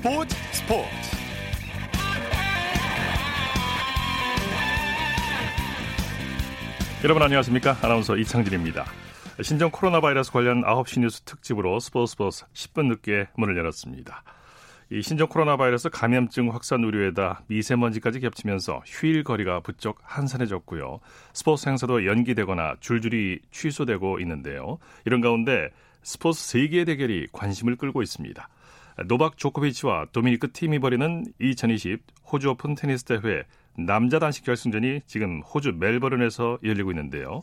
스포츠 스포츠 여러분 안녕하십니까 아나운서 이창진입니다 신종 코로나 바이러스 관련 9시 뉴스 특집으로 스포츠 스포츠 10분 늦게 문을 열었습니다 이 신종 코로나 바이러스 감염증 확산 우려에다 미세먼지까지 겹치면서 휴일 거리가 부쩍 한산해졌고요. 스포츠 행사도 연기되거나 줄줄이 취소되고 있는데요. 이런 가운데 스포츠 세기의 대결이 관심을 끌고 있습니다. 노박 조코비치와 도미니크 팀이 벌이는 2020 호주 오픈 테니스 대회 남자 단식 결승전이 지금 호주 멜버른에서 열리고 있는데요.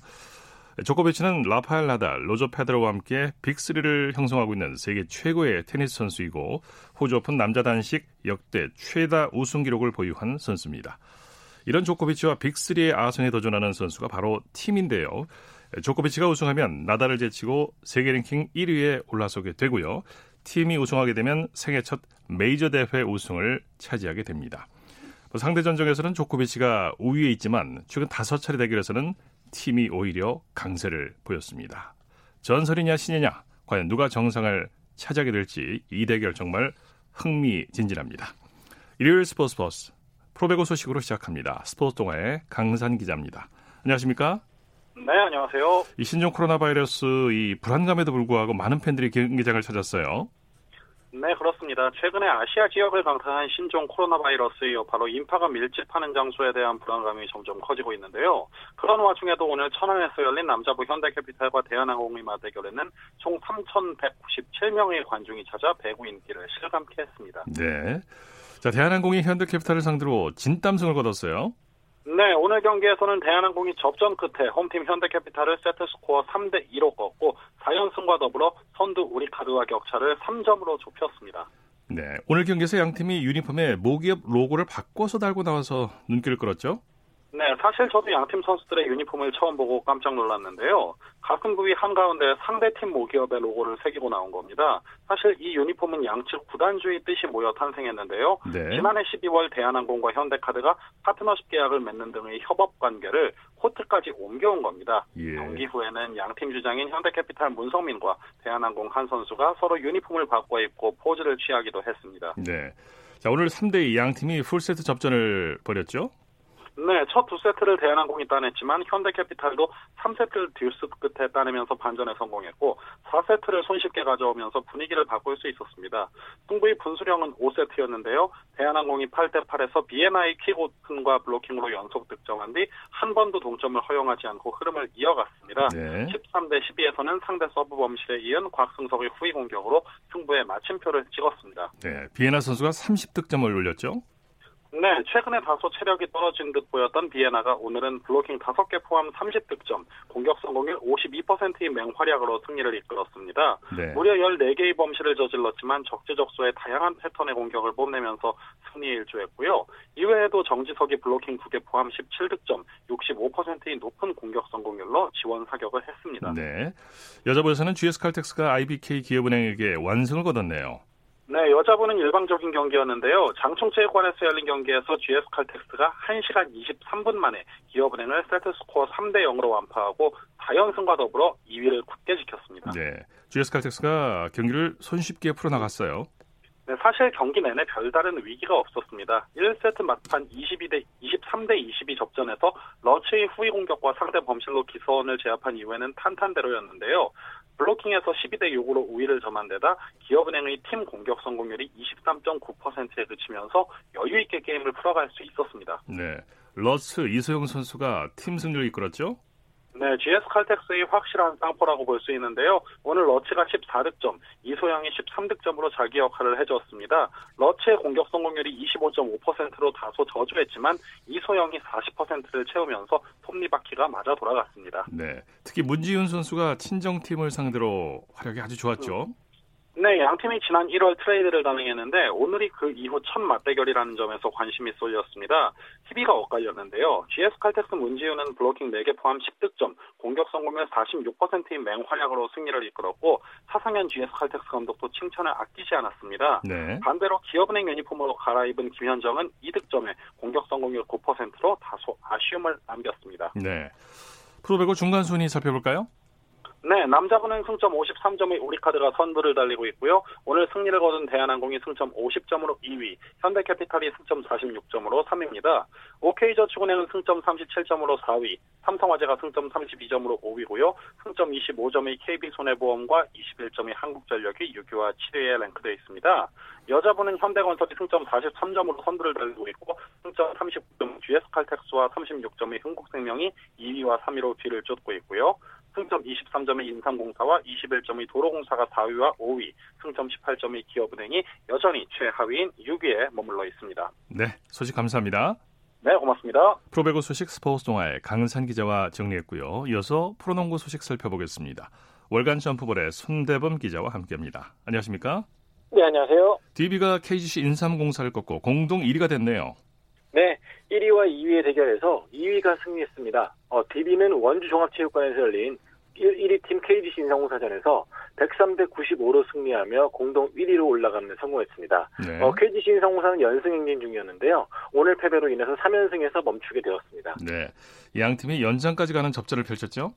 조코비치는 라파엘 나달, 로저 페더러와 함께 빅3를 형성하고 있는 세계 최고의 테니스 선수이고 호주 오픈 남자 단식 역대 최다 우승 기록을 보유한 선수입니다. 이런 조코비치와 빅3의 아성에 도전하는 선수가 바로 팀인데요. 조코비치가 우승하면 나달을 제치고 세계 랭킹 1위에 올라서게 되고요. 팀이 우승하게 되면 생애 첫 메이저 대회 우승을 차지하게 됩니다. 뭐 상대 전적에서는 조코비치가 우위에 있지만 최근 다섯 차례 대결에서는 팀이 오히려 강세를 보였습니다. 전설이냐 신이냐 과연 누가 정상을 차지하게 될지 이 대결 정말 흥미진진합니다. 일요일 스포츠 버스 프로배구 소식으로 시작합니다. 스포츠 동아의 강산 기자입니다. 안녕하십니까? 네, 안녕하세요. 이 신종 코로나 바이러스 이 불안감에도 불구하고 많은 팬들이 경기장을 찾았어요. 네, 그렇습니다. 최근에 아시아 지역을 강타한 신종 코로나 바이러스이어 바로 인파가 밀집하는 장소에 대한 불안감이 점점 커지고 있는데요. 그런 와중에도 오늘 천안에서 열린 남자부 현대캐피탈과 대한항공의 맞대결에는 총 3,197명의 관중이 찾아 배구 인기를 실감케 했습니다. 네. 자, 대한항공이 현대캐피탈을 상대로 진땀승을 거뒀어요. 네, 오늘 경기에서는 대한항공이 접전 끝에 홈팀 현대캐피탈을 세트스코어 3대 2로 꺾고 4연승과 더불어 선두 우리카드와 격차를 3점으로 좁혔습니다. 네, 오늘 경기에서 양 팀이 유니폼에 모기업 로고를 바꿔서 달고 나와서 눈길을 끌었죠. 네, 사실 저도 양팀 선수들의 유니폼을 처음 보고 깜짝 놀랐는데요. 가슴 부위 한가운데 상대팀 모기업의 로고를 새기고 나온 겁니다. 사실 이 유니폼은 양측 구단주의 뜻이 모여 탄생했는데요. 네. 지난해 12월 대한항공과 현대카드가 파트너십 계약을 맺는 등의 협업 관계를 코트까지 옮겨온 겁니다. 예. 경기 후에는 양팀 주장인 현대캐피탈 문성민과 대한항공 한선수가 서로 유니폼을 바꿔 입고 포즈를 취하기도 했습니다. 네. 자, 오늘 3대2 양팀이 풀세트 접전을 벌였죠? 네, 첫 두 세트를 대한항공이 따냈지만 현대캐피탈도 3세트를 듀스 끝에 따내면서 반전에 성공했고 4세트를 손쉽게 가져오면서 분위기를 바꿀 수 있었습니다. 승부의 분수령은 5세트였는데요. 대한항공이 8대 8에서 비예나의 퀵오픈과 블로킹으로 연속 득점한 뒤 한 번도 동점을 허용하지 않고 흐름을 이어갔습니다. 네. 13대 12에서는 상대 서브 범실에 이은 곽승석의 후위 공격으로 승부에 마침표를 찍었습니다. 네, 비예나 선수가 30득점을 올렸죠? 네, 최근에 다소 체력이 떨어진 듯 보였던 비예나가 오늘은 블로킹 5개 포함 30득점, 공격 성공률 52%의 맹활약으로 승리를 이끌었습니다. 네. 무려 14개의 범실을 저질렀지만 적재적소에 다양한 패턴의 공격을 뽐내면서 승리에 일조했고요. 이외에도 정지석이 블로킹 2개 포함 17득점, 65%의 높은 공격 성공률로 지원 사격을 했습니다. 네, 여자부에서는 GS칼텍스가 IBK 기업은행에게 완승을 거뒀네요. 네, 여자분은 일방적인 경기였는데요. 장충체육관에서 열린 경기에서 GS 칼텍스가 1시간 23분 만에 기업은행을 세트스코어 3대 0으로 완파하고 4연승과 더불어 2위를 굳게 지켰습니다. 네, GS 칼텍스가 경기를 손쉽게 풀어나갔어요. 네, 사실 경기 내내 별다른 위기가 없었습니다. 1세트 막판 22대 23대 22 접전에서 러츠의 후위 공격과 상대 범실로 기선을 제압한 이후에는 탄탄대로였는데요. 블로킹에서 12대 6으로 우위를 점한 데다 기업은행의 팀 공격 성공률이 23.9%에 그치면서 여유 있게 게임을 풀어갈 수 있었습니다. 네, 러츠 이소영 선수가 팀 승리를 이끌었죠? 네, GS 칼텍스의 확실한 쌍포라고 볼 수 있는데요. 오늘 러치가 14득점, 이소영이 13득점으로 자기 역할을 해줬습니다. 러츠의 공격 성공률이 25.5%로 다소 저조했지만 이소영이 40%를 채우면서 톱니바퀴가 맞아 돌아갔습니다. 네, 특히 문지윤 선수가 친정팀을 상대로 활약이 아주 좋았죠. 음. 네, 양 팀이 지난 1월 트레이드를 단행했는데 오늘이 그 이후 첫 맞대결이라는 점에서 관심이 쏠렸습니다. 희비가 엇갈렸는데요. GS 칼텍스 문지윤은 블로킹 4개 포함 10득점, 공격 성공률 46%인 맹활약으로 승리를 이끌었고 사상현 GS 칼텍스 감독도 칭찬을 아끼지 않았습니다. 네. 반대로 기업은행 유니폼으로 갈아입은 김현정은 2득점에 공격 성공률 9%로 다소 아쉬움을 남겼습니다. 네. 프로배구 중간 순위 살펴볼까요? 네, 남자분은 승점 53점의 우리카드가 선두를 달리고 있고요. 오늘 승리를 거둔 대한항공이 승점 50점으로 2위, 현대캐피탈이 승점 46점으로 3위입니다. OK저축은행은 승점 37점으로 4위, 삼성화재가 승점 32점으로 5위고요. 승점 25점의 KB손해보험과 21점의 한국전력이 6위와 7위에 랭크되어 있습니다. 여자분은 현대건설이 승점 43점으로 선두를 달리고 있고 승점 39점 GS칼텍스와 36점의 흥국생명이 2위와 3위로 뒤를 쫓고 있고요. 승점 23점의 인삼공사와 21점의 도로공사가 4위와 5위, 승점 18점의 기업은행이 여전히 최하위인 6위에 머물러 있습니다. 네, 소식 감사합니다. 네, 고맙습니다. 프로배구 소식 스포츠 동아의 강은산 기자와 정리했고요. 이어서 프로농구 소식 살펴보겠습니다. 월간 점프볼의 손대범 기자와 함께합니다. 안녕하십니까? 네, 안녕하세요. DB가 KGC 인삼공사를 꺾고 공동 1위가 됐네요. 네, 1위와 2위의 대결에서 2위가 승리했습니다. 어, DB는 원주 종합체육관에서 열린 1위 팀 KGC 인삼공사전에서 103대 95로 승리하며 공동 1위로 올라가는 데 성공했습니다. 네. 어, KGC 인삼공사는 연승 행진 중이었는데요. 오늘 패배로 인해서 3연승에서 멈추게 되었습니다. 네. 양 팀이 연장까지 가는 접전을 펼쳤죠?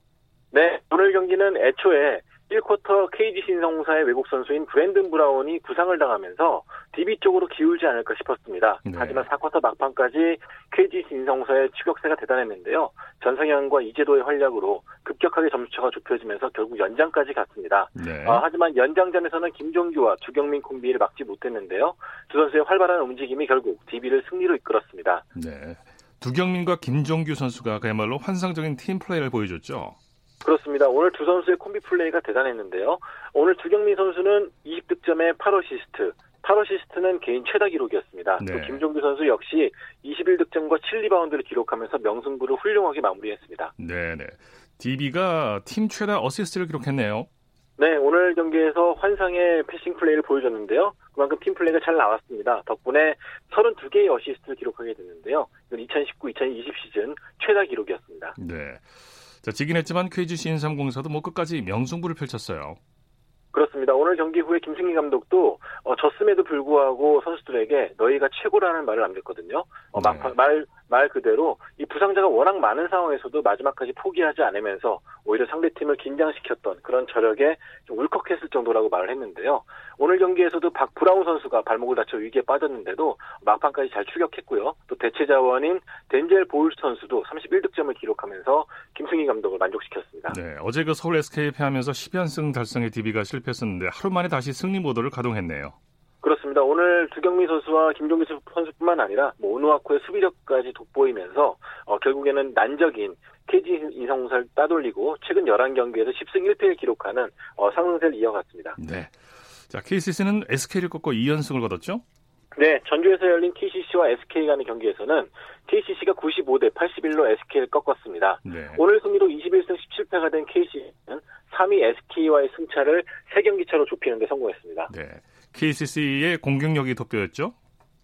네, 오늘 경기는 애초에 1쿼터 KGC 인삼공사의 외국 선수인 브랜든 브라운이 부상을 당하면서 DB 쪽으로 기울지 않을까 싶었습니다. 네. 하지만 4쿼터 막판까지 KGC 인삼공사의 추격세가 대단했는데요. 전성현과 이재도의 활약으로 급격하게 점수차가 좁혀지면서 결국 연장까지 갔습니다. 네. 아, 하지만 연장전에서는 김종규와 두경민 콤비를 막지 못했는데요. 두 선수의 활발한 움직임이 결국 DB를 승리로 이끌었습니다. 네. 두경민과 김종규 선수가 그야말로 환상적인 팀 플레이를 보여줬죠. 그렇습니다. 오늘 두 선수의 콤비 플레이가 대단했는데요. 오늘 두경민 선수는 20득점에 8어시스트, 8어시스트는 개인 최다 기록이었습니다. 네. 또 김종규 선수 역시 21득점과 7리바운드를 기록하면서 명승부를 훌륭하게 마무리했습니다. 네네. DB가 팀 최다 어시스트를 기록했네요. 네, 오늘 경기에서 환상의 패싱 플레이를 보여줬는데요. 그만큼 팀 플레이가 잘 나왔습니다. 덕분에 32개의 어시스트를 기록하게 됐는데요. 이건 2019-2020 시즌 최다 기록이었습니다. 네. 자, 지긴 했지만 KGC 인삼공사도 뭐 끝까지 명승부를 펼쳤어요. 그렇습니다. 오늘 경기 후에 김승기 감독도 어, 졌음에도 불구하고 선수들에게 너희가 최고라는 말을 남겼거든요. 어, 네. 막- 말, 말 그대로 이 부상자가 워낙 많은 상황에서도 마지막까지 포기하지 않으면서 오히려 상대팀을 긴장시켰던 그런 저력에 좀 울컥했을 정도라고 말을 했는데요. 오늘 경기에서도 박 브라운 선수가 발목을 다쳐 위기에 빠졌는데도 막판까지 잘 추격했고요. 또 대체 자원인 덴젤 보울 선수도 31득점을 기록하면서 김승희 감독을 만족시켰습니다. 네. 어제 그 서울 SK에 패하면서 10연승 달성의 DB가 실패했었는데 하루 만에 다시 승리 모드를 가동했네요. 그렇습니다. 오늘 두경민 선수와 김종규 선수뿐만 아니라 뭐 오누아쿠의 수비력까지 돋보이면서 어, 결국에는 난적인 KG 인상공사를 따돌리고 최근 11경기에서 10승 1패를 기록하는 어, 상승세를 이어갔습니다. 네. 자, KCC는 SK를 꺾고 2연승을 거뒀죠? 네, 전주에서 열린 KCC와 SK 간의 경기에서는 KCC가 95대 81로 SK를 꺾었습니다. 네. 오늘 승리로 21승 17패가 된 KCC는 3위 SK와의 승차를 3경기 차로 좁히는 데 성공했습니다. 네. KCC의 공격력이 돋보였죠?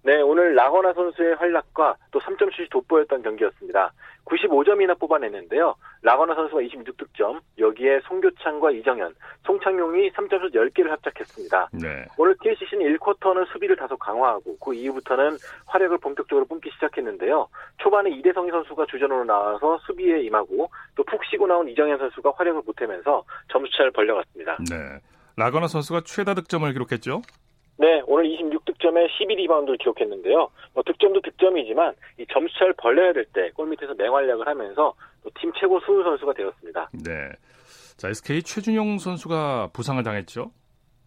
네, 오늘 라거나 선수의 활약과 또 3점슛이 돋보였던 경기였습니다. 95점이나 뽑아냈는데요. 라거나 선수가 26득점, 여기에 송교창과 이정현, 송창용이 3점슛 10개를 합작했습니다. 네. 오늘 KCC는 1쿼터는 수비를 다소 강화하고 그 이후부터는 활약을 본격적으로 뿜기 시작했는데요. 초반에 이대성희 선수가 주전으로 나와서 수비에 임하고 또 푹 쉬고 나온 이정현 선수가 활약을 보태면서 점수차를 벌려갔습니다. 네. 라거나 선수가 최다 득점을 기록했죠? 네, 오늘 26득점에 12리바운드를 기록했는데요. 뭐 득점도 득점이지만 이 점수차를 벌려야 될 때 골밑에서 맹활약을 하면서 또팀 최고 수훈 선수가 되었습니다. 네. 자, SK 최준용 선수가 부상을 당했죠?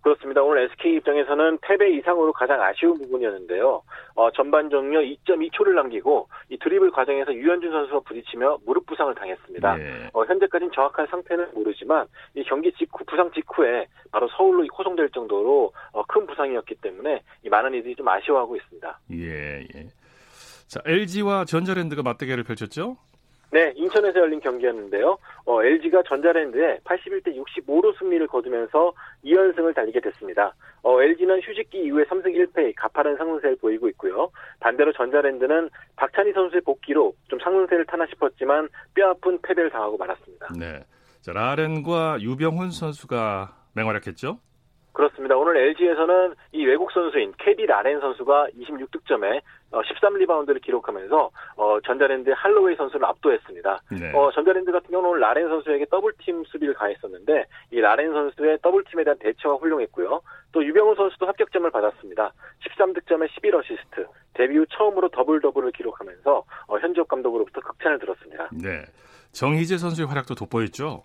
그렇습니다. 오늘 SK 입장에서는 패배 이상으로 가장 아쉬운 부분이었는데요. 어, 전반 종료 2.2초를 남기고 이 드리블 과정에서 유현준 선수와 부딪히며 무릎 부상을 당했습니다. 네. 어, 현재까지는 정확한 상태는 모르지만 이 경기 직후 부상 직후에 바로 서울로 호송될 정도로 어, 큰 부상이었기 때문에 이 많은 이들이 좀 아쉬워하고 있습니다. 예, 예. 자, LG와 전자랜드가 맞대결을 펼쳤죠? 네, 인천에서 열린 경기였는데요. 어, LG가 전자랜드에 81대 65로 승리를 거두면서 2연승을 달리게 됐습니다. 어, LG는 휴식기 이후에 3승 1패 가파른 상승세를 보이고 있고요. 반대로 전자랜드는 박찬희 선수의 복귀로 좀 상승세를 타나 싶었지만 뼈아픈 패배를 당하고 말았습니다. 네. 자, 라렌과 유병훈 선수가 맹활약했죠? 그렇습니다. 오늘 LG에서는 이 외국 선수인 캐디 라렌 선수가 26득점에 13리바운드를 어, 기록하면서 어, 전자랜드의 할로웨이 선수를 압도했습니다. 네. 어, 전자랜드 같은 경우는 오늘 라렌 선수에게 더블팀 수비를 가했었는데 이 라렌 선수의 더블팀에 대한 대처가 훌륭했고요. 또 유병훈 선수도 합격점을 받았습니다. 13득점에 11어시스트, 데뷔 후 처음으로 더블 더블을 기록하면서 어, 현주엽 감독으로부터 극찬을 들었습니다. 네. 정희재 선수의 활약도 돋보였죠.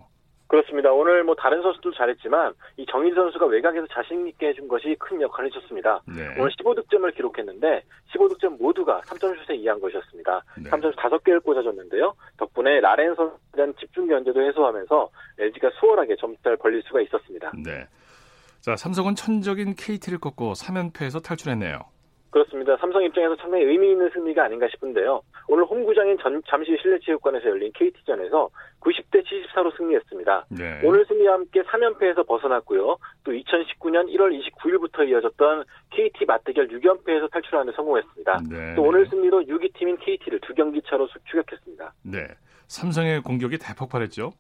그렇습니다. 오늘 뭐 다른 선수도 잘했지만 이 정희재 선수가 외곽에서 자신 있게 해준 것이 큰 역할을 해줬습니다. 네. 오늘 15득점을 기록했는데 15득점 모두가 3점슛에 의한 것이었습니다. 네. 3점슛 5개를 꽂아줬는데요. 덕분에 라렌 선수에 대한 집중 견제도 해소하면서 LG가 수월하게 점수를 벌릴 수가 있었습니다. 네. 자, 삼성은 천적인 KT를 꺾고 3연패에서 탈출했네요. 그렇습니다. 삼성 입장에서 상당히 의미 있는 승리가 아닌가 싶은데요. 오늘 홈구장인 전, 잠시 실내체육관에서 열린 KT전에서 90대 74로 승리했습니다. 네. 오늘 승리와 함께 3연패에서 벗어났고요. 또 2019년 1월 29일부터 이어졌던 KT 맞대결 6연패에서 탈출하는 데 성공했습니다. 네. 또 오늘 승리로 6위 팀인 KT를 두 경기 차로 추격했습니다. 네. 삼성의 공격이 대폭발했죠.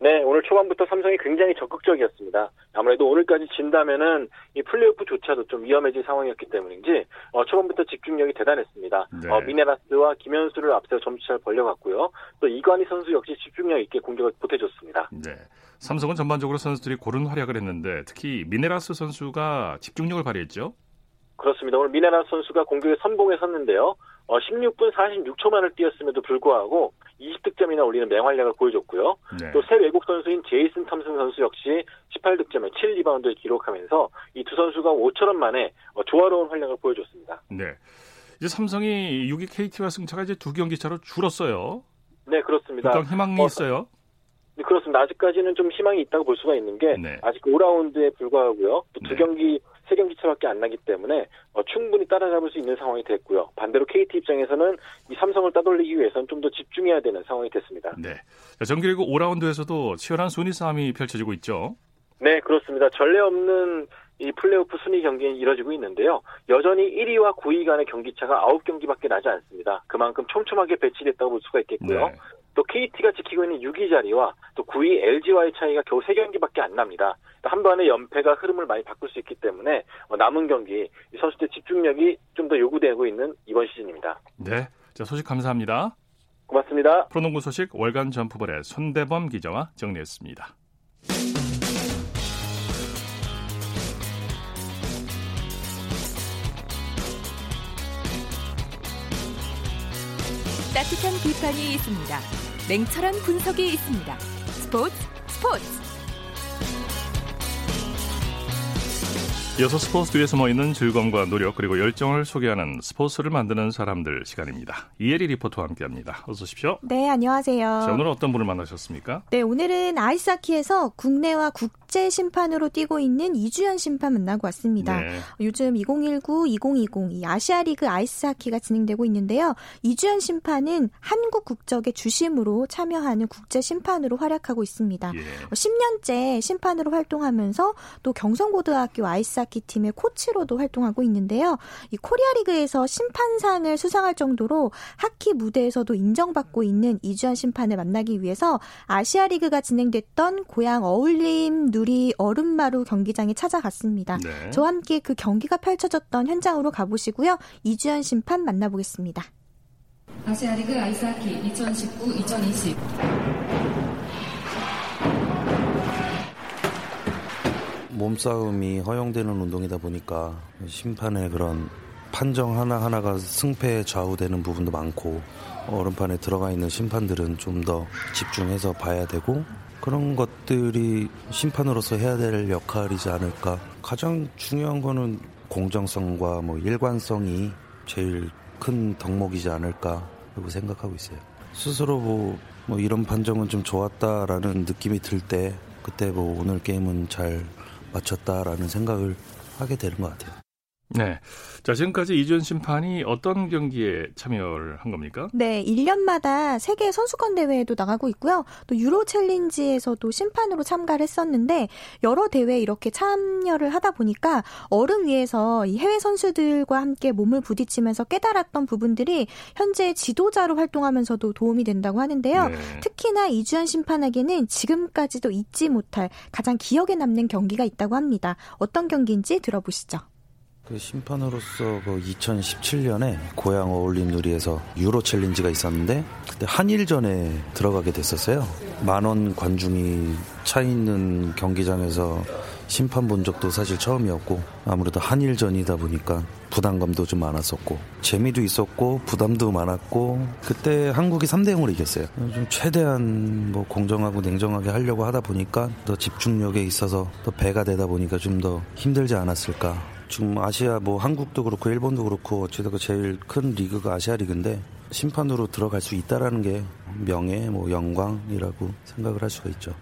네, 오늘 초반부터 삼성이 굉장히 적극적이었습니다. 아무래도 오늘까지 진다면은 이 플레이오프조차도 좀 위험해질 상황이었기 때문인지 어, 초반부터 집중력이 대단했습니다. 네. 어, 미네라스와 김현수를 앞서 점수차를 벌려갔고요. 또 이관희 선수 역시 집중력 있게 공격을 보태줬습니다. 네. 삼성은 전반적으로 선수들이 고른 활약을 했는데 특히 미네라스 선수가 집중력을 발휘했죠. 그렇습니다. 오늘 미네라스 선수가 공격에 선봉에 섰는데요. 어, 16분 46초 만을 뛰었음에도 불구하고 20득점이나 올리는 맹활약을 보여줬고요. 네. 또새 외국 선수인 제이슨 탐슨 선수 역시 18득점에 7리바운드를 기록하면서 이 두 선수가 5천원 만에 어, 조화로운 활약을 보여줬습니다. 네. 이제 삼성이 6위 KT와 승차가 이제 두 경기 차로 줄었어요. 네, 그렇습니다. 일단 희망이 어, 있어요. 네, 그렇습니다. 아직까지는 좀 희망이 있다고 볼 수가 있는 게 네. 아직 5라운드에 불과하고요. 또두 네. 경기 세 경기 차밖에 안 나기 때문에 어, 충분히 따라잡을 수 있는 상황이 됐고요. 반대로 KT 입장에서는 이 삼성을 따돌리기 위해서는 좀 더 집중해야 되는 상황이 됐습니다. 네. 정규리그 5라운드에서도 치열한 순위 싸움이 펼쳐지고 있죠. 네, 그렇습니다. 전례 없는 이 플레이오프 순위 경기는 이뤄지고 있는데요. 여전히 1위와 9위 간의 경기차가 9경기밖에 나지 않습니다. 그만큼 촘촘하게 배치됐다고 볼 수가 있겠고요. 네. 또 KT가 지키고 있는 6위 자리와 또 9위 LG와의 차이가 겨우 3경기밖에 안 납니다. 한 번의 연패가 흐름을 많이 바꿀 수 있기 때문에 어, 남은 경기 선수들 집중력이 좀 더 요구되고 있는 이번 시즌입니다. 네, 자 소식 감사합니다. 고맙습니다. 프로농구 소식 월간 점프볼의 손대범 기자와 정리했습니다. 따뜻한 비판이 있습니다. 냉철한 분석이 있습니다. 스포츠 스포츠 이어서 스포츠 뒤에 숨어 있는 즐거움과 노력 그리고 열정을 소개하는 스포츠를 만드는 사람들 시간입니다. 이혜리 리포터와 함께합니다. 어서 오십시오. 네, 안녕하세요. 자, 오늘은 어떤 분을 만나셨습니까? 네, 오늘은 아이스하키에서 국내와 국제 심판으로 뛰고 있는 이주연 심판 만나고 왔습니다. 네. 요즘 2019, 2020 이 아시아 리그 아이스하키가 진행되고 있는데요. 이주한 심판은 한국 국적의 주심으로 참여하는 국제 심판으로 활약하고 있습니다. 예. 10년째 심판으로 활동하면서 또 경성고등학교 아이스 아이스하키 팀의 코치로도 활동하고 있는데요. 이 코리아 리그에서 심판상을 수상할 정도로 하키 무대에서도 인정받고 있는 이주한 심판을 만나기 위해서 아시아 리그가 진행됐던 고양 어울림 누리 얼음마루 경기장에 찾아갔습니다. 네. 저와 함께 그 경기가 펼쳐졌던 현장으로 가보시고요. 이주한 심판 만나보겠습니다. 아시아리그 아이스하키 2019-2020 몸싸움이 허용되는 운동이다 보니까 심판의 그런 판정 하나하나가 승패에 좌우되는 부분도 많고 얼음판에 들어가 있는 심판들은 좀 더 집중해서 봐야 되고 그런 것들이 심판으로서 해야 될 역할이지 않을까. 가장 중요한 거는 공정성과 뭐 일관성이 제일 큰 덕목이지 않을까 라고 생각하고 있어요. 스스로 뭐, 뭐 이런 판정은 좀 좋았다라는 느낌이 들 때 그때 뭐 오늘 게임은 잘 맞췄다라는 생각을 하게 되는 것 같아요. 네. 자, 지금까지 이준 심판이 어떤 경기에 참여를 한 겁니까? 네, 1년마다 세계 선수권 대회에도 나가고 있고요. 또 유로 챌린지에서도 심판으로 참가를 했었는데 여러 대회에 이렇게 참여를 하다 보니까 얼음 위에서 이 해외 선수들과 함께 몸을 부딪히면서 깨달았던 부분들이 현재 지도자로 활동하면서도 도움이 된다고 하는데요. 네. 특히나 이주연 심판에게는 지금까지도 잊지 못할 가장 기억에 남는 경기가 있다고 합니다. 어떤 경기인지 들어보시죠. 그 심판으로서 그 2017년에 고향 어울림 누리에서 유로 챌린지가 있었는데 그때 한일전에 들어가게 됐었어요. 만원 관중이 차 있는 경기장에서 심판 본 적도 사실 처음이었고 아무래도 한일전이다 보니까 부담감도 좀 많았었고 재미도 있었고 부담도 많았고 그때 한국이 3대 0으로 이겼어요. 좀 최대한 뭐 공정하고 냉정하게 하려고 하다 보니까 더 집중력에 있어서 더 배가 되다 보니까 좀 더 힘들지 않았을까 지금 아시아 뭐 한국도 그렇고 일본도 그렇고 어찌됐건 제일 큰 리그가 아시아 리그인데 심판으로 들어갈 수 있다라는 게 명예 뭐 영광이라고 생각을 할 수가 있죠.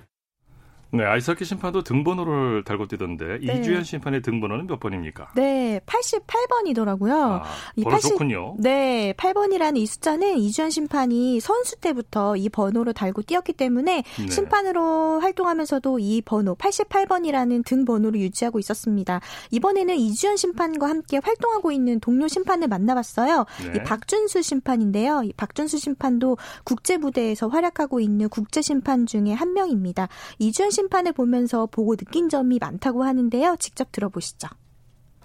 네, 아이스하키 심판도 등번호를 달고 뛰던데 네. 이주연 심판의 등번호는 몇 번입니까? 네, 88번이더라고요. 아, 이 80, 좋군요. 네, 8번이라는 이 숫자는 이주연 심판이 선수 때부터 이 번호를 달고 뛰었기 때문에 네. 심판으로 활동하면서도 이 번호 88번이라는 등번호를 유지하고 있었습니다. 이번에는 이주연 심판과 함께 활동하고 있는 동료 심판을 만나봤어요. 네. 이 박준수 심판인데요. 이 박준수 심판도 국제 무대에서 활약하고 있는 국제 심판 중에 한 명입니다. 이주연 심 심판을 보면서 보고 느낀 점이 많다고 하는데요. 직접 들어보시죠.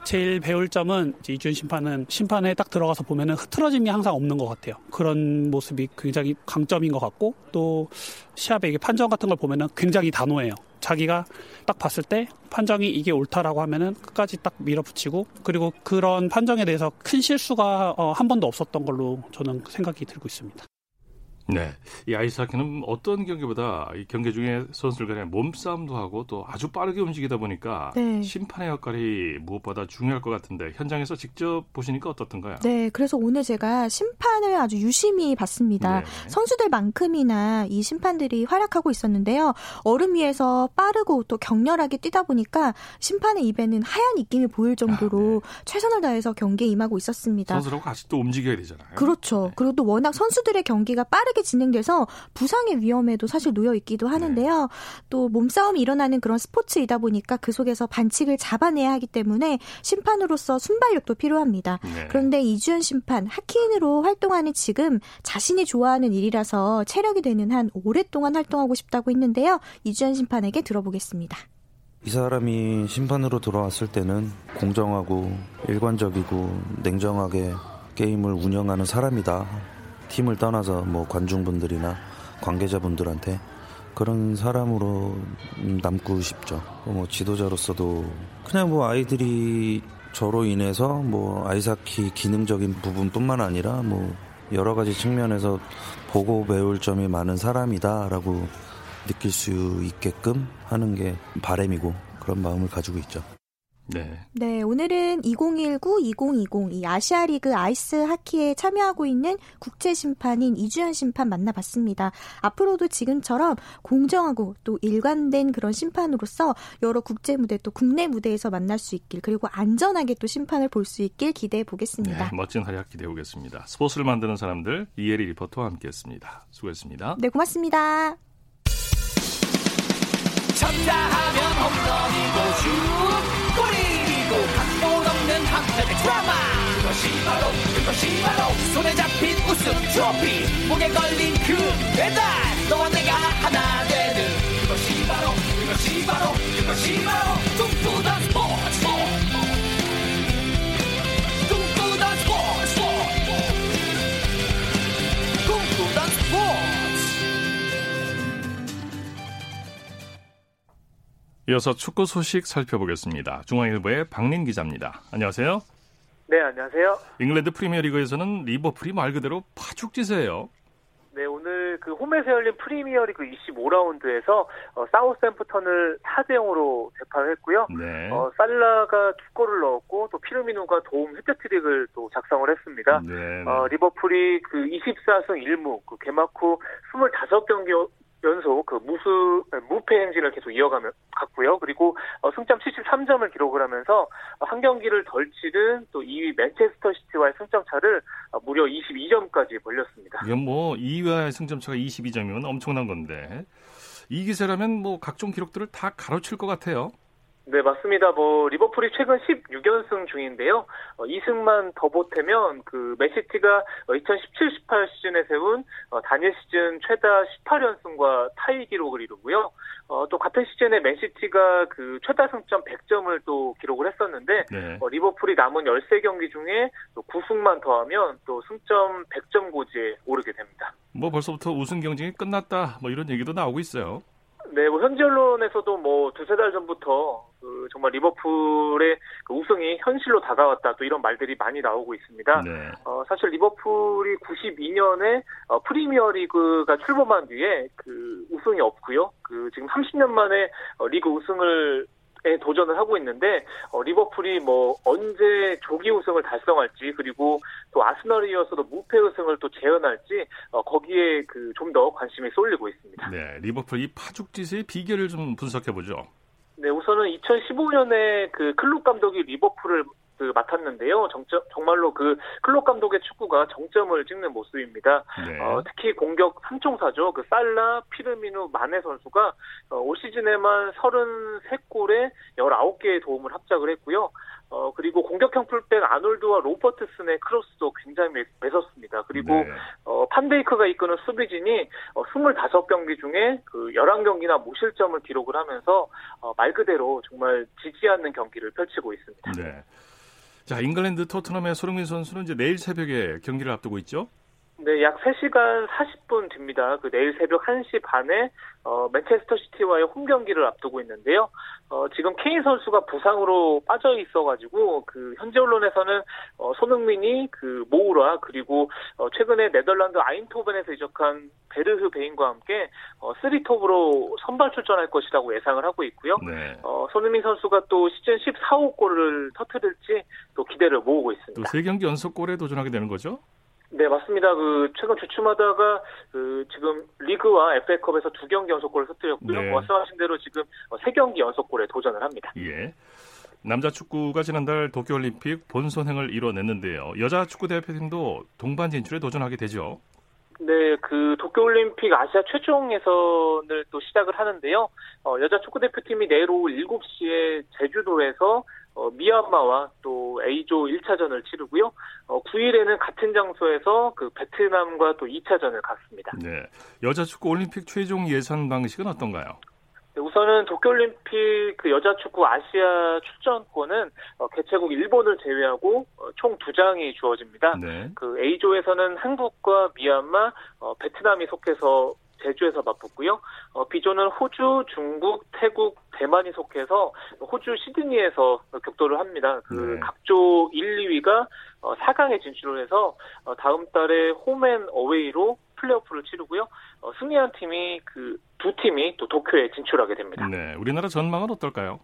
제일 배울 점은 이준 심판은 심판에 딱 들어가서 보면은 흐트러짐이 항상 없는 것 같아요. 그런 모습이 굉장히 강점인 것 같고 또 시합의 판정 같은 걸 보면은 굉장히 단호해요. 자기가 딱 봤을 때 판정이 이게 옳다라고 하면은 끝까지 딱 밀어붙이고 그리고 그런 판정에 대해서 큰 실수가 어, 한 번도 없었던 걸로 저는 생각이 들고 있습니다. 네. 이 아이스하키는 어떤 경기보다 이 경기 중에 선수들 간의 몸싸움도 하고 또 아주 빠르게 움직이다 보니까 네. 심판의 역할이 무엇보다 중요할 것 같은데 현장에서 직접 보시니까 어떻던가요? 네. 그래서 오늘 제가 심판을 아주 유심히 봤습니다. 네. 선수들만큼이나 이 심판들이 활약하고 있었는데요. 얼음 위에서 빠르고 또 격렬하게 뛰다 보니까 심판의 입에는 하얀 입김이 보일 정도로 아, 네. 최선을 다해서 경기에 임하고 있었습니다. 선수라고 같이 또 움직여야 되잖아요. 그렇죠. 네. 그리고 또 워낙 선수들의 경기가 빠르게 빠르게 진행돼서 부상의 위험에도 사실 놓여 있기도 하는데요. 네. 또 몸싸움이 일어나는 그런 스포츠이다 보니까 그 속에서 반칙을 잡아내야 하기 때문에 심판으로서 순발력도 필요합니다. 네. 그런데 이주연 심판 하키인으로 활동하는 지금 자신이 좋아하는 일이라서 체력이 되는 한 오랫동안 활동하고 싶다고 했는데요. 이주연 심판에게 들어보겠습니다. 이 사람이 심판으로 돌아왔을 때는 공정하고 일관적이고 냉정하게 게임을 운영하는 사람이다. 팀을 떠나서 뭐 관중분들이나 관계자분들한테 그런 사람으로 남고 싶죠. 뭐 지도자로서도 그냥 뭐 아이들이 저로 인해서 뭐 아이스하키 기능적인 부분뿐만 아니라 뭐 여러 가지 측면에서 보고 배울 점이 많은 사람이다라고 느낄 수 있게끔 하는 게 바램이고 그런 마음을 가지고 있죠. 네. 네, 오늘은 2019-2020 이 아시아 리그 아이스 하키에 참여하고 있는 국제 심판인 이주연 심판 만나봤습니다. 앞으로도 지금처럼 공정하고 또 일관된 그런 심판으로서 여러 국제 무대 또 국내 무대에서 만날 수 있길 그리고 안전하게 또 심판을 볼 수 있길 기대해 보겠습니다. 네, 멋진 활약 기대해 보겠습니다. 스포츠를 만드는 사람들 이혜리 리포터와 함께했습니다. 수고했습니다. 네, 고맙습니다. 쳤다 하면 홈런이고 슛 각본 없는 한편의 드라마. 그것이 바로 그것이 바로 손에 잡힌 우승 트로피. 목에 걸린 그 배달. 너와 내가 하나 되는 그것이 바로 그것이 바로 그것이 바로 이어서 축구 소식 살펴보겠습니다. 중앙일보의 박린 기자입니다. 안녕하세요. 네, 안녕하세요. 잉글랜드 프리미어리그에서는 리버풀이 말 그대로 파죽지세예요. 네, 오늘 그 홈에서 열린 프리미어리그 25라운드에서 어, 사우스햄프턴을 4대 0으로 대파를 했고요. 네. 어, 살라가 두 골을 넣었고 또 피르미누가 도움 헤트트릭을 또 작성을 했습니다. 네, 네. 어, 리버풀이 그 24승 1무 그 개막 후 25경기 연속 그 무수 무패 행진을 계속 이어가며 갔고요. 그리고 어, 승점 73점을 기록을 하면서 한 경기를 덜 치른 또 2위 맨체스터 시티와의 승점 차를 어, 무려 22점까지 벌렸습니다. 이건 뭐 2위와의 승점 차가 22점이면 엄청난 건데 이 기세라면 뭐 각종 기록들을 다 가로칠 것 같아요. 네, 맞습니다. 뭐 리버풀이 최근 16연승 중인데요. 어, 2승만 더 보태면 그 맨시티가 2017-18 시즌에 세운 어, 단일 시즌 최다 18연승과 타이 기록을 이루고요. 어, 또 같은 시즌에 맨시티가 그 최다 승점 100점을 또 기록을 했었는데 네. 어, 리버풀이 남은 13경기 중에 또 9승만 더하면 또 승점 100점 고지에 오르게 됩니다. 뭐 벌써부터 우승 경쟁이 끝났다 뭐 이런 얘기도 나오고 있어요. 네, 뭐 현지 언론에서도 뭐 두세 달 전부터 그 정말 리버풀의 그 우승이 현실로 다가왔다 또 이런 말들이 많이 나오고 있습니다. 네. 어, 사실 리버풀이 92년에 어, 프리미어리그가 출범한 뒤에 그 우승이 없고요. 그 지금 30년 만에 어, 리그 우승을 에 도전을 하고 있는데 어, 리버풀이 뭐 언제 조기 우승을 달성할지 그리고 또 아스널 이어서 또 무패 우승을 또 재현할지 어, 거기에 그 좀 더 관심이 쏠리고 있습니다. 네, 리버풀 이 파죽지세의 비결을 좀 분석해 보죠. 네, 우선은 2015년에 그 클롭 감독이 리버풀을 그 맡았는데요. 정점, 정말로 그 클롭 감독의 축구가 정점을 찍는 모습입니다. 네. 어, 특히 공격 삼총사죠. 그 살라, 피르미누, 마네 선수가 어, 올 시즌에만 33골에 19개의 도움을 합작을 했고요. 어, 그리고 공격형 풀백 아놀드와 로버트슨의 크로스도 굉장히 매, 섭습니다 그리고, 네. 어, 판데이크가 이끄는 수비진이 어, 25경기 중에 그 11경기나 무실점을 기록을 하면서, 어, 말 그대로 정말 지지 않는 경기를 펼치고 있습니다. 네. 자, 잉글랜드 토트넘의 손흥민 선수는 이제 내일 새벽에 경기를 앞두고 있죠? 네, 약 3시간 40분 뒤입니다. 그 내일 새벽 1시 반에 어, 맨체스터 시티와의 홈 경기를 앞두고 있는데요. 어, 지금 케인 선수가 부상으로 빠져 있어가지고 그 현재 언론에서는 어, 손흥민이 그 모우라 그리고 어, 최근에 네덜란드 아인토벤에서 이적한 베르흐 베인과 함께 어, 3톱으로 선발 출전할 것이라고 예상을 하고 있고요. 네. 어, 손흥민 선수가 또 시즌 14호 골을 터뜨릴지 또 기대를 모으고 있습니다. 또 3경기 연속 골에 도전하게 되는 거죠? 네, 맞습니다. 그 최근 주춤하다가 그 지금 리그와 FA컵에서 두 경기 연속골을 터뜨렸고요. 네. 말씀하신 대로 지금 세 경기 연속골에 도전을 합니다. 예. 남자 축구가 지난달 도쿄올림픽 본선행을 이뤄냈는데요. 여자 축구 대표팀도 동반 진출에 도전하게 되죠. 네, 그 도쿄올림픽 아시아 최종 예선을 또 시작을 하는데요. 어, 여자 축구 대표팀이 내일 오후 7시에 제주도에서 어, 미얀마와 또 A조 1차전을 치르고요. 어, 9일에는 같은 장소에서 그 베트남과 또 2차전을 갔습니다. 네. 여자 축구 올림픽 최종 예선 방식은 어떤가요? 네, 우선은 도쿄올림픽 그 여자 축구 아시아 출전권은 어, 개최국 일본을 제외하고 어, 총두 장이 주어집니다. 네. 그 A조에서는 한국과 미얀마, 어, 베트남이 속해서 제주에서 맞붙고요. 어, B조는 호주, 중국, 태국, 대만이 속해서 호주 시드니에서 격돌을 합니다. 그 네. 각조 1, 2위가 어, 4강에 진출을 해서 어, 다음 달에 홈앤 어웨이로 플레이오프를 치르고요. 어, 승리한 팀이 그 두 팀이 또 도쿄에 진출하게 됩니다. 네, 우리나라 전망은 어떨까요?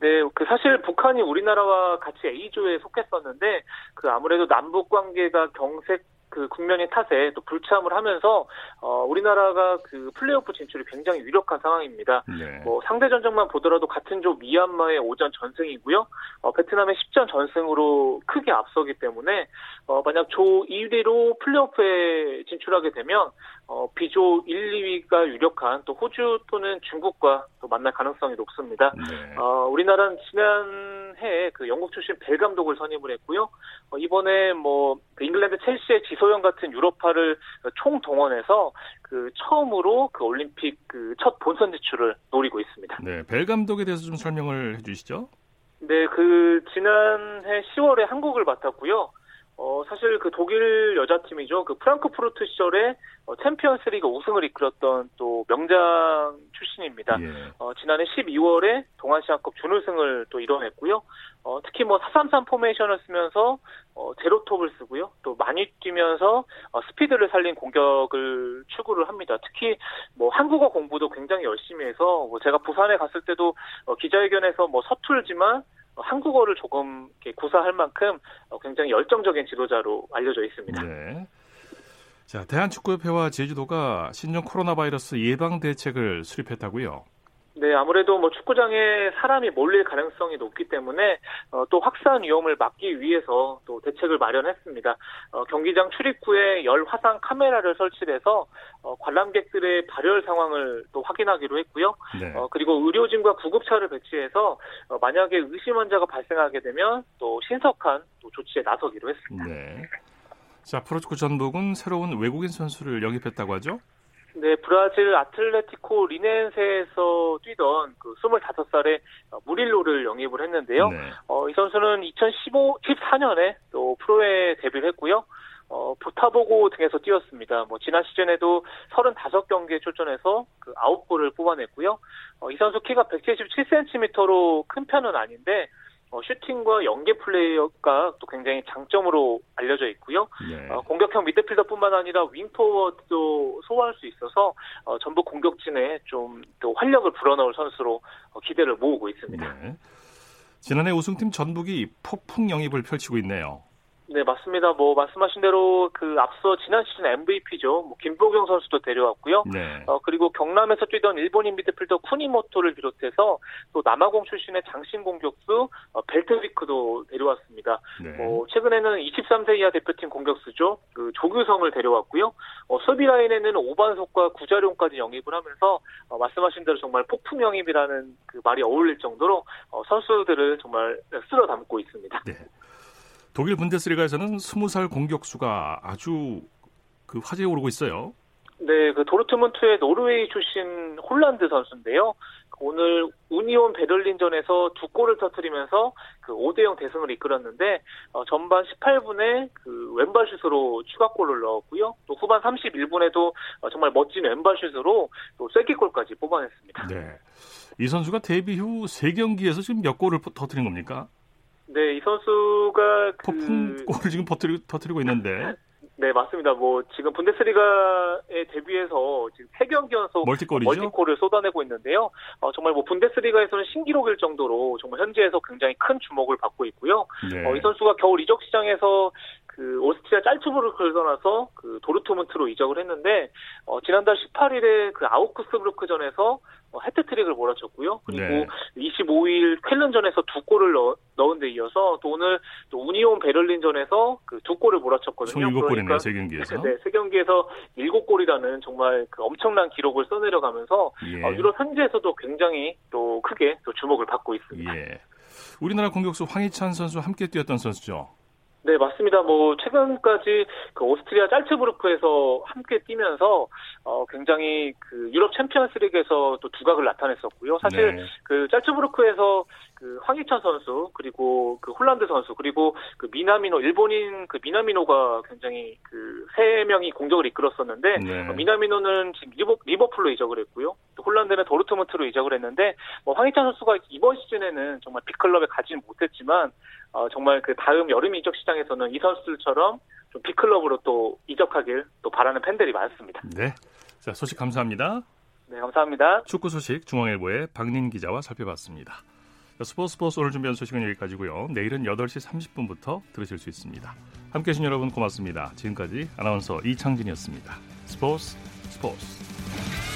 네, 그 사실 북한이 우리나라와 같이 A조에 속했었는데 그 아무래도 남북 관계가 경색 그 국면의 탓에 또 불참을 하면서 어 우리나라가 그 플레이오프 진출이 굉장히 유력한 상황입니다. 네. 뭐 상대 전적만 보더라도 같은 조 미얀마의 5전 전승이고요. 어 베트남의 10전 전승으로 크게 앞서기 때문에 어 만약 조 1위로 플레이오프에 진출하게 되면 어 비조 1, 2위가 유력한 또 호주 또는 중국과 또 만날 가능성이 높습니다. 네. 어 우리나라는 지난 해에 그 영국 출신 벨 감독을 선임을 했고요. 어 이번에 뭐 그 잉글랜드 첼시의 지 소형 같은 유럽파를 총동원해서 그 처음으로 그 올림픽 그 첫 본선 진출을 노리고 있습니다. 네, 벨 감독에 대해서 좀 설명을 해주시죠. 네, 그 지난해 10월에 한국을 맡았고요. 어, 사실 그 독일 여자팀이죠. 그 프랑크푸르트 시절에 어, 챔피언스 리그 우승을 이끌었던 또 명장 출신입니다. 예. 어, 지난해 12월에 동아시아컵 준우승을 또 이뤄냈고요. 어, 특히 뭐 433 포메이션을 쓰면서 어, 제로톱을 쓰고요. 또 많이 뛰면서 어, 스피드를 살린 공격을 추구를 합니다. 특히 뭐 한국어 공부도 굉장히 열심히 해서 뭐 제가 부산에 갔을 때도 어, 기자회견에서 뭐 서툴지만 한국어를 조금 구사할 만큼 어, 굉장히 열정적인 지도자로 알려져 있습니다. 네. 자, 대한축구협회와 제주도가 신종 코로나 바이러스 예방 대책을 수립했다고요? 네, 아무래도 뭐 축구장에 사람이 몰릴 가능성이 높기 때문에 어, 또 확산 위험을 막기 위해서 또 대책을 마련했습니다. 어, 경기장 출입구에 열 화상 카메라를 설치해서 어, 관람객들의 발열 상황을 또 확인하기로 했고요. 네. 어, 그리고 의료진과 구급차를 배치해서 어, 만약에 의심 환자가 발생하게 되면 또 신속한 또 조치에 나서기로 했습니다. 네. 자, 프로축구 전북은 새로운 외국인 선수를 영입했다고 하죠? 네, 브라질 아틀레티코 리넨세에서 뛰던 그 25살의 무릴로를 영입을 했는데요. 네. 어, 이 선수는 2015, 14년에 또 프로에 데뷔를 했고요. 어, 보타보고 등에서 뛰었습니다. 뭐, 지난 시즌에도 35경기에 출전해서 그 9골을 뽑아냈고요. 어, 이 선수 키가 177cm로 큰 편은 아닌데, 어, 슈팅과 연계 플레이가 또 굉장히 장점으로 알려져 있고요. 네. 어, 공격형 미드필더뿐만 아니라 윙포워드도 소화할 수 있어서 어, 전북 공격진에 좀 또 활력을 불어넣을 선수로 어, 기대를 모으고 있습니다. 네. 지난해 우승팀 전북이 폭풍 영입을 펼치고 있네요. 네, 맞습니다. 뭐 말씀하신 대로 그 앞서 지난 시즌 MVP죠. 뭐 김보경 선수도 데려왔고요. 네. 어 그리고 경남에서 뛰던 일본인 미드필더 쿠니모토를 비롯해서 또 남아공 출신의 장신 공격수 어, 벨트위크도 데려왔습니다. 네. 뭐 최근에는 23세 이하 대표팀 공격수죠. 그 조규성을 데려왔고요. 어, 수비 라인에는 오반석과 구자룡까지 영입을 하면서 어, 말씀하신 대로 정말 폭풍 영입이라는 그 말이 어울릴 정도로 어, 선수들을 정말 쓸어 담고 있습니다. 네. 독일 분데스리가에서는 20살 공격수가 아주 그 화제에 오르고 있어요. 네, 그 도르트문트의 노르웨이 출신 홀란드 선수인데요. 오늘 우니온 베를린전에서 두 골을 터뜨리면서 그 5대0 대승을 이끌었는데 어, 전반 18분에 그 왼발 슛으로 추가골을 넣었고요. 또 후반 31분에도 어, 정말 멋진 왼발 슛으로 또 쐐기골까지 뽑아냈습니다. 네. 이 선수가 데뷔 후 3경기에서 지금 몇 골을 터뜨린 겁니까? 네, 이 선수가 그... 폭풍골을 지금 터뜨리고, 터뜨리고 있는데. 네, 맞습니다. 뭐 지금 분데스리가에 데뷔해서 지금 3경기 연속 멀티골이죠? 멀티골을 쏟아내고 있는데요. 어, 정말 뭐 분데스리가에서는 신기록일 정도로 정말 현지에서 굉장히 큰 주목을 받고 있고요. 네. 어, 이 선수가 겨울 이적 시장에서 그 오스트리아 짤츠부르크를 떠나서 그 도르트문트로 이적을 했는데 어, 지난달 18일에 그 아우크스부르크전에서 어, 해트트릭을 몰아쳤고요. 그리고 네. 25일 쾰른전에서 두 골을 넣, 넣은 데 이어서 또 오늘 또 우니온 베를린전에서 그 두 골을 몰아쳤거든요. 총 7골이네요, 그러니까, 세 경기에서. 네, 세 경기에서 7골이라는 정말 그 엄청난 기록을 써내려가면서 예. 어, 유럽 현지에서도 굉장히 또 크게 또 주목을 받고 있습니다. 예. 우리나라 공격수 황희찬 선수 함께 뛰었던 선수죠. 네, 맞습니다. 뭐 최근까지 그 오스트리아 짤츠부르크에서 함께 뛰면서 어 굉장히 그 유럽 챔피언스 리그에서 또 두각을 나타냈었고요. 사실 네. 그 짤츠부르크에서 그 황희찬 선수 그리고 그 홀란드 선수 그리고 그 미나미노 일본인 그 미나미노가 굉장히 그 세 명이 공격을 이끌었었는데 네. 어, 미나미노는 지금 리버, 리버풀로 이적을 했고요. 또 홀란드는 도르트문트로 이적을 했는데 뭐 황희찬 선수가 이번 시즌에는 정말 빅클럽에 가지는 못했지만 어, 정말 그 다음 여름 이적 시장에서는 이 선수들처럼 좀 빅클럽으로 또 이적하길 또 바라는 팬들이 많습니다. 네. 자, 소식 감사합니다. 네, 감사합니다. 축구 소식 중앙일보의 박린 기자와 살펴봤습니다. 스포츠 스포츠 오늘 준비한 소식은 여기까지고요. 내일은 8시 30분부터 들으실 수 있습니다. 함께 해 주신 여러분 고맙습니다. 지금까지 아나운서 이창진이었습니다. 스포츠 스포츠